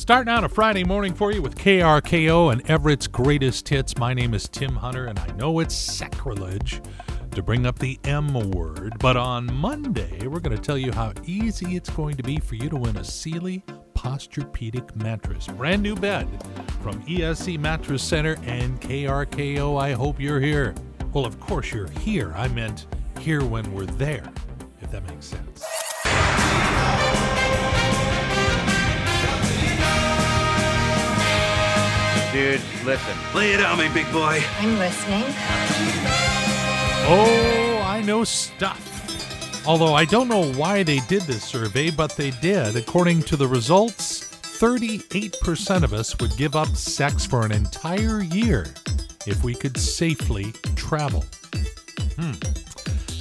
Starting out a Friday morning for you with KRKO and Everett's greatest hits. My name is Tim Hunter, and I know it's sacrilege to bring up the M word, but on Monday, we're going to tell you how easy it's going to be for you to win a Sealy Posturepedic mattress. Brand new bed from ESC Mattress Center and KRKO. I hope you're here. Well, of course you're here. I meant here when we're there, if that makes sense. Dude, listen. Lay it on me, big boy. I'm listening. Oh, I know stuff. Although I don't know why they did this survey, but they did. According to the results, 38% of us would give up sex for an entire year if we could safely travel. Hmm.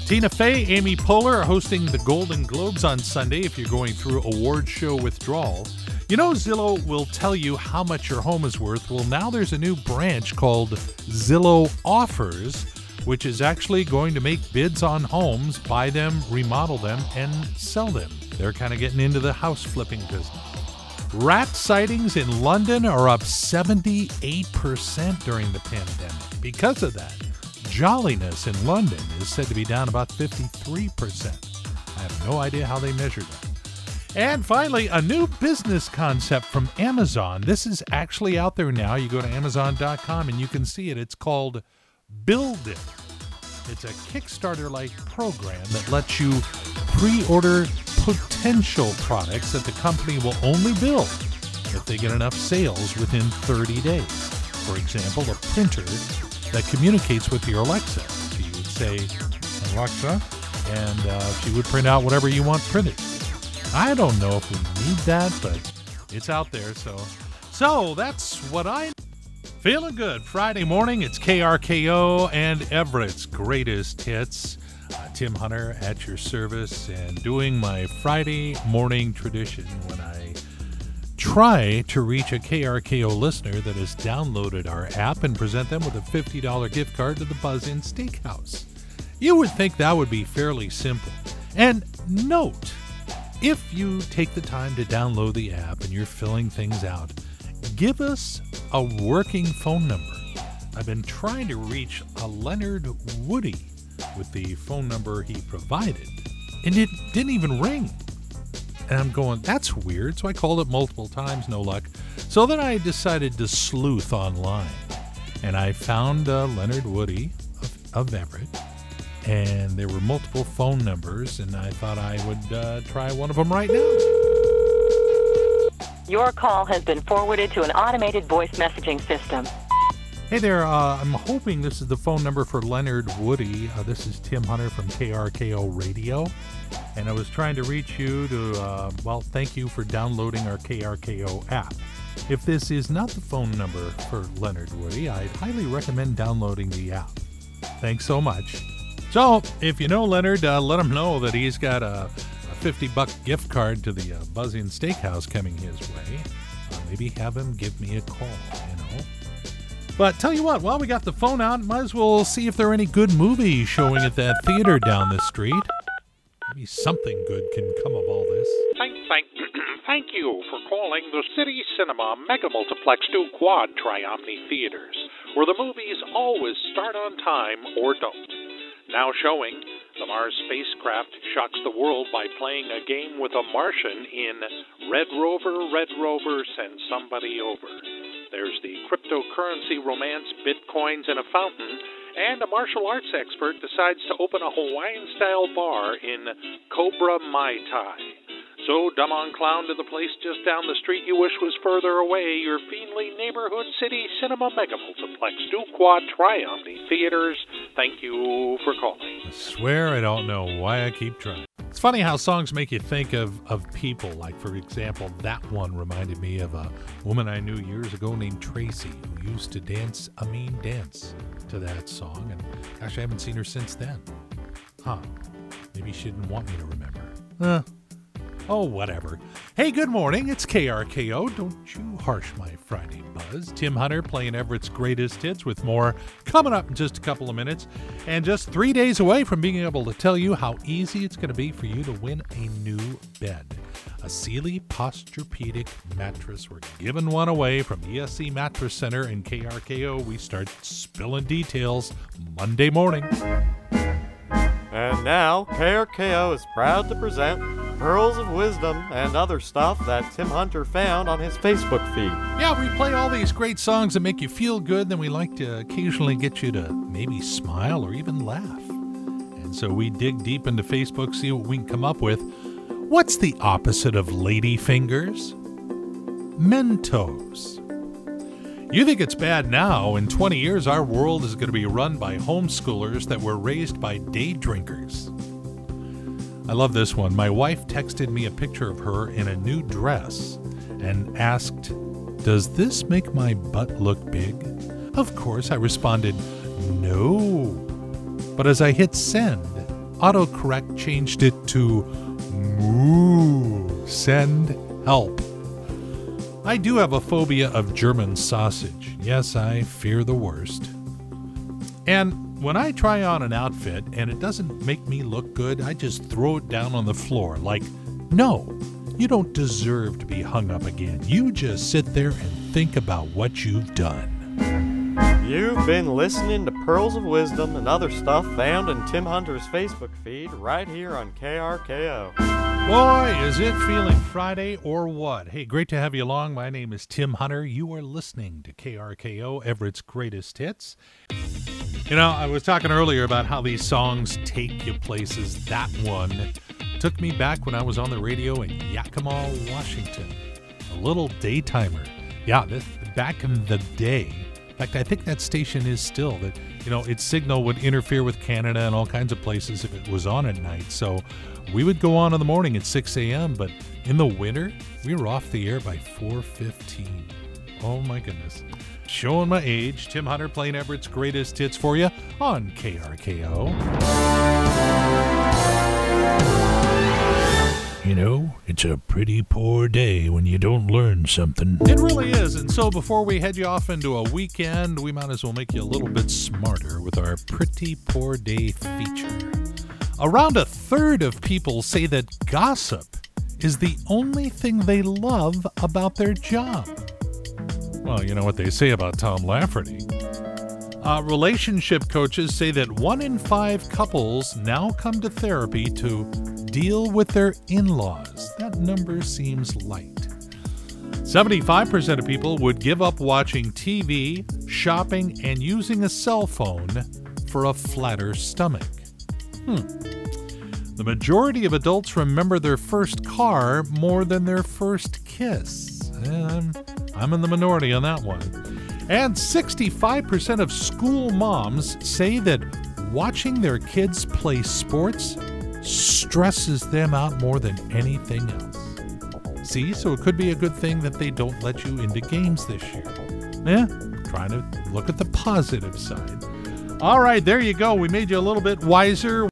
Tina Fey, Amy Poehler are hosting the Golden Globes on Sunday if you're going through award show withdrawal. You know, Zillow will tell you how much your home is worth. Well, now there's a new branch called Zillow Offers, which is actually going to make bids on homes, buy them, remodel them, and sell them. They're kind of getting into the house flipping business. Rat sightings in London are up 78% during the pandemic. Because of that, jolliness in London is said to be down about 53%. I have no idea how they measure that. And finally, a new business concept from Amazon. This is actually out there now. You go to Amazon.com and you can see it. It's called Build It. It's a Kickstarter like program that lets you pre order potential products that the company will only build if they get enough sales within 30 days. For example, a printer that communicates with your Alexa. So you would say, Alexa, and uh, she would print out whatever you want printed. I don't know if we need that, but it's out there. So, so that's what I feeling good. Friday morning, it's KRKO and Everett's greatest hits. Uh, Tim Hunter at your service and doing my Friday morning tradition when I try to reach a KRKO listener that has downloaded our app and present them with a $50 gift card to the Buzz Inn Steakhouse. You would think that would be fairly simple. And note, if you take the time to download the app and you're filling things out, give us a working phone number. I've been trying to reach a Leonard Woody with the phone number he provided, and it didn't even ring. And I'm going, that's weird. So I called it multiple times, no luck. So then I decided to sleuth online, and I found uh, Leonard Woody of, of Everett and there were multiple phone numbers, and I thought I would uh, try one of them right now. Your call has been forwarded to an automated voice messaging system. Hey there, uh, I'm hoping this is the phone number for Leonard Woody. Uh, this is Tim Hunter from KRKO Radio, and I was trying to reach you to, uh, well, thank you for downloading our KRKO app. If this is not the phone number for Leonard Woody, I'd highly recommend downloading the app. Thanks so much. So, if you know Leonard, uh, let him know that he's got a, a 50 buck gift card to the uh, Buzz Inn Steakhouse coming his way. Uh, maybe have him give me a call, you know. But tell you what, while we got the phone out, might as well see if there are any good movies showing at that theater down the street. Maybe something good can come of all this. Thank, thank, thank you for calling the City Cinema Mega Multiplex 2 Quad Triomni Theaters, where the movies always start on time or don't. Now showing, the Mars spacecraft shocks the world by playing a game with a Martian in Red Rover, Red Rover, Send Somebody Over. There's the cryptocurrency romance Bitcoins in a Fountain, and a martial arts expert decides to open a Hawaiian style bar in Cobra Mai Tai. So, dumb on clown to the place just down the street you wish was further away, your Feenley Neighborhood City Cinema Mega Multiplex, Quad Triomni Theaters. Thank you for calling. I swear I don't know why I keep trying. It's funny how songs make you think of, of people. Like, for example, that one reminded me of a woman I knew years ago named Tracy who used to dance a mean dance to that song. And gosh, I haven't seen her since then. Huh. Maybe she didn't want me to remember. Huh. Oh, whatever. Hey, good morning. It's KRKO. Don't you harsh my Friday buzz. Tim Hunter playing Everett's greatest hits with more coming up in just a couple of minutes. And just three days away from being able to tell you how easy it's going to be for you to win a new bed. A Sealy Posturepedic mattress. We're giving one away from ESC Mattress Center and KRKO. We start spilling details Monday morning. And now, KRKO is proud to present Pearls of Wisdom and other stuff that Tim Hunter found on his Facebook feed. Yeah, we play all these great songs that make you feel good, then we like to occasionally get you to maybe smile or even laugh. And so we dig deep into Facebook, see what we can come up with. What's the opposite of lady fingers? Mentos. You think it's bad now. In 20 years, our world is going to be run by homeschoolers that were raised by day drinkers. I love this one. My wife texted me a picture of her in a new dress and asked, Does this make my butt look big? Of course, I responded, No. But as I hit send, autocorrect changed it to Moo. Send help. I do have a phobia of German sausage. Yes, I fear the worst. And when I try on an outfit and it doesn't make me look good, I just throw it down on the floor like, no, you don't deserve to be hung up again. You just sit there and think about what you've done. You've been listening to Pearls of Wisdom and other stuff found in Tim Hunter's Facebook feed right here on KRKO. Boy, is it feeling Friday or what? Hey, great to have you along. My name is Tim Hunter. You are listening to KRKO, Everett's Greatest Hits. You know, I was talking earlier about how these songs take you places. That one took me back when I was on the radio in Yakima, Washington. A little daytimer. Yeah, this back in the day. In fact, I think that station is still that, you know, its signal would interfere with Canada and all kinds of places if it was on at night. So we would go on in the morning at 6 a.m., but in the winter, we were off the air by 4.15. Oh my goodness. Showing my age, Tim Hunter playing Everett's greatest hits for you on KRKO. You know, it's a pretty poor day when you don't learn something. It really is. And so before we head you off into a weekend, we might as well make you a little bit smarter with our Pretty Poor Day feature. Around a third of people say that gossip is the only thing they love about their job. Well, you know what they say about Tom Lafferty. Uh, relationship coaches say that one in five couples now come to therapy to deal with their in laws. That number seems light. 75% of people would give up watching TV, shopping, and using a cell phone for a flatter stomach. Hmm. The majority of adults remember their first car more than their first kiss. I'm, I'm in the minority on that one. And 65% of school moms say that watching their kids play sports stresses them out more than anything else. See, so it could be a good thing that they don't let you into games this year. Yeah, trying to look at the positive side. All right, there you go. We made you a little bit wiser.